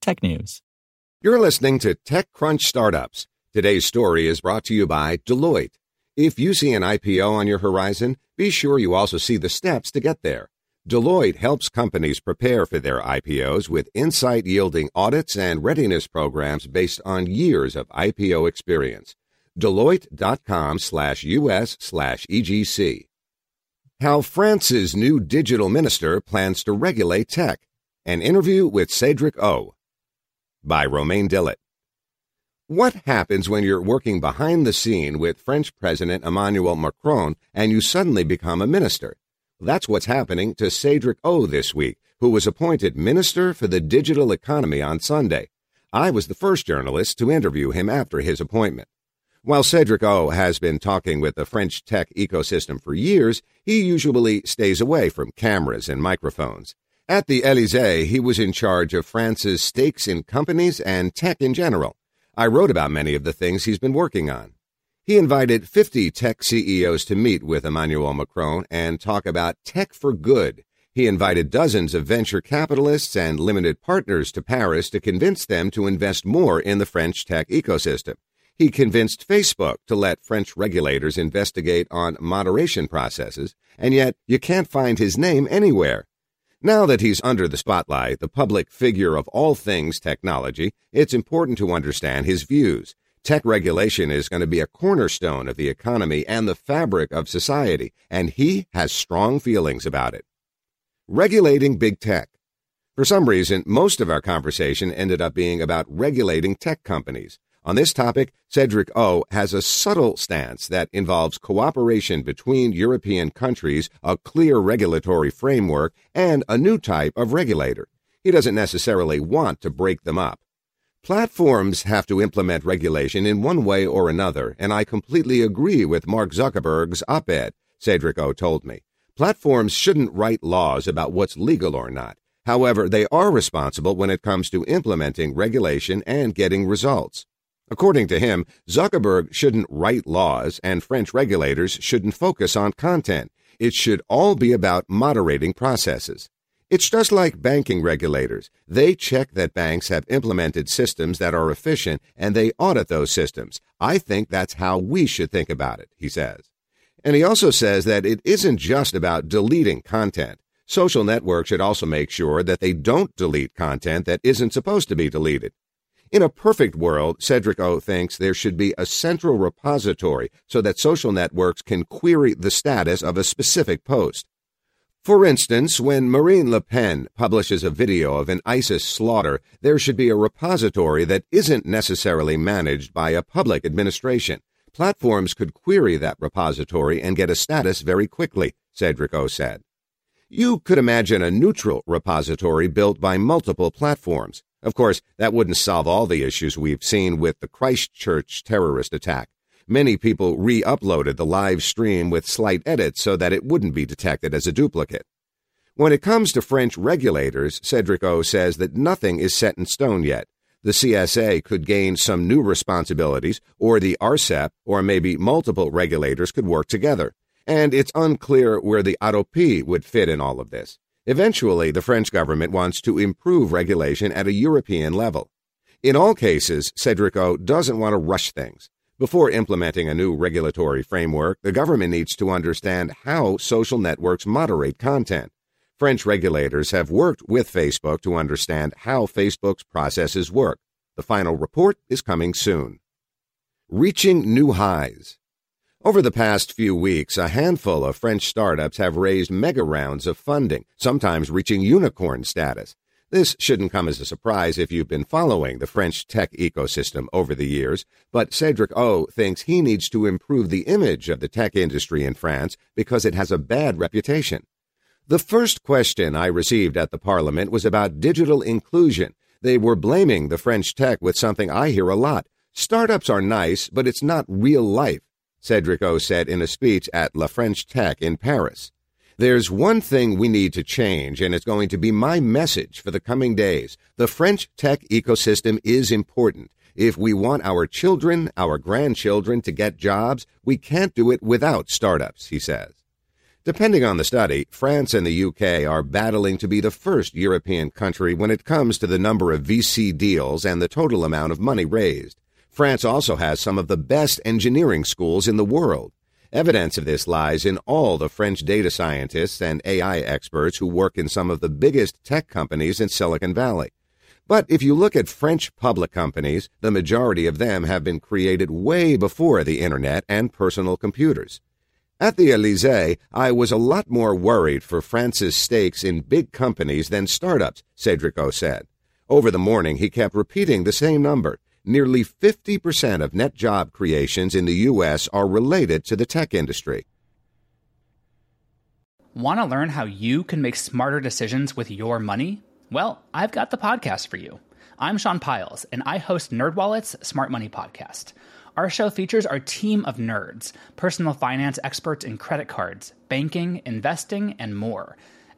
technews. You're listening to TechCrunch Startups. Today's story is brought to you by Deloitte. If you see an IPO on your horizon, be sure you also see the steps to get there. Deloitte helps companies prepare for their IPOs with insight yielding audits and readiness programs based on years of IPO experience. Deloitte.com slash US slash EGC. How France's new digital minister plans to regulate tech. An interview with Cedric O by Romain Dillet. What happens when you're working behind the scene with French President Emmanuel Macron and you suddenly become a minister? That's what's happening to Cedric O this week, who was appointed Minister for the Digital Economy on Sunday. I was the first journalist to interview him after his appointment. While Cedric O has been talking with the French tech ecosystem for years, he usually stays away from cameras and microphones. At the Elysee, he was in charge of France's stakes in companies and tech in general. I wrote about many of the things he's been working on. He invited 50 tech CEOs to meet with Emmanuel Macron and talk about tech for good. He invited dozens of venture capitalists and limited partners to Paris to convince them to invest more in the French tech ecosystem. He convinced Facebook to let French regulators investigate on moderation processes, and yet you can't find his name anywhere. Now that he's under the spotlight, the public figure of all things technology, it's important to understand his views. Tech regulation is going to be a cornerstone of the economy and the fabric of society, and he has strong feelings about it. Regulating big tech. For some reason, most of our conversation ended up being about regulating tech companies. On this topic, Cedric O has a subtle stance that involves cooperation between European countries, a clear regulatory framework, and a new type of regulator. He doesn't necessarily want to break them up. Platforms have to implement regulation in one way or another, and I completely agree with Mark Zuckerberg's op ed, Cedric O told me. Platforms shouldn't write laws about what's legal or not. However, they are responsible when it comes to implementing regulation and getting results. According to him, Zuckerberg shouldn't write laws and French regulators shouldn't focus on content. It should all be about moderating processes. It's just like banking regulators. They check that banks have implemented systems that are efficient and they audit those systems. I think that's how we should think about it, he says. And he also says that it isn't just about deleting content. Social networks should also make sure that they don't delete content that isn't supposed to be deleted. In a perfect world, Cedric O thinks there should be a central repository so that social networks can query the status of a specific post. For instance, when Marine Le Pen publishes a video of an ISIS slaughter, there should be a repository that isn't necessarily managed by a public administration. Platforms could query that repository and get a status very quickly, Cedric O said. You could imagine a neutral repository built by multiple platforms. Of course, that wouldn't solve all the issues we've seen with the Christchurch terrorist attack. Many people re uploaded the live stream with slight edits so that it wouldn't be detected as a duplicate. When it comes to French regulators, Cedric O says that nothing is set in stone yet. The CSA could gain some new responsibilities, or the ARCEP, or maybe multiple regulators could work together. And it's unclear where the AROP would fit in all of this. Eventually, the French government wants to improve regulation at a European level. In all cases, Cedric O doesn't want to rush things. Before implementing a new regulatory framework, the government needs to understand how social networks moderate content. French regulators have worked with Facebook to understand how Facebook's processes work. The final report is coming soon. Reaching new highs. Over the past few weeks, a handful of French startups have raised mega rounds of funding, sometimes reaching unicorn status. This shouldn't come as a surprise if you've been following the French tech ecosystem over the years, but Cedric O thinks he needs to improve the image of the tech industry in France because it has a bad reputation. The first question I received at the Parliament was about digital inclusion. They were blaming the French tech with something I hear a lot. Startups are nice, but it's not real life, Cedric O said in a speech at La French Tech in Paris. There's one thing we need to change, and it's going to be my message for the coming days. The French tech ecosystem is important. If we want our children, our grandchildren to get jobs, we can't do it without startups, he says. Depending on the study, France and the UK are battling to be the first European country when it comes to the number of VC deals and the total amount of money raised. France also has some of the best engineering schools in the world. Evidence of this lies in all the French data scientists and AI experts who work in some of the biggest tech companies in Silicon Valley. But if you look at French public companies, the majority of them have been created way before the internet and personal computers. At the Elysee, I was a lot more worried for France's stakes in big companies than startups, Cedric O said. Over the morning, he kept repeating the same number nearly 50% of net job creations in the U.S. are related to the tech industry. Want to learn how you can make smarter decisions with your money? Well, I've got the podcast for you. I'm Sean Pyles, and I host NerdWallet's Smart Money Podcast. Our show features our team of nerds, personal finance experts in credit cards, banking, investing, and more –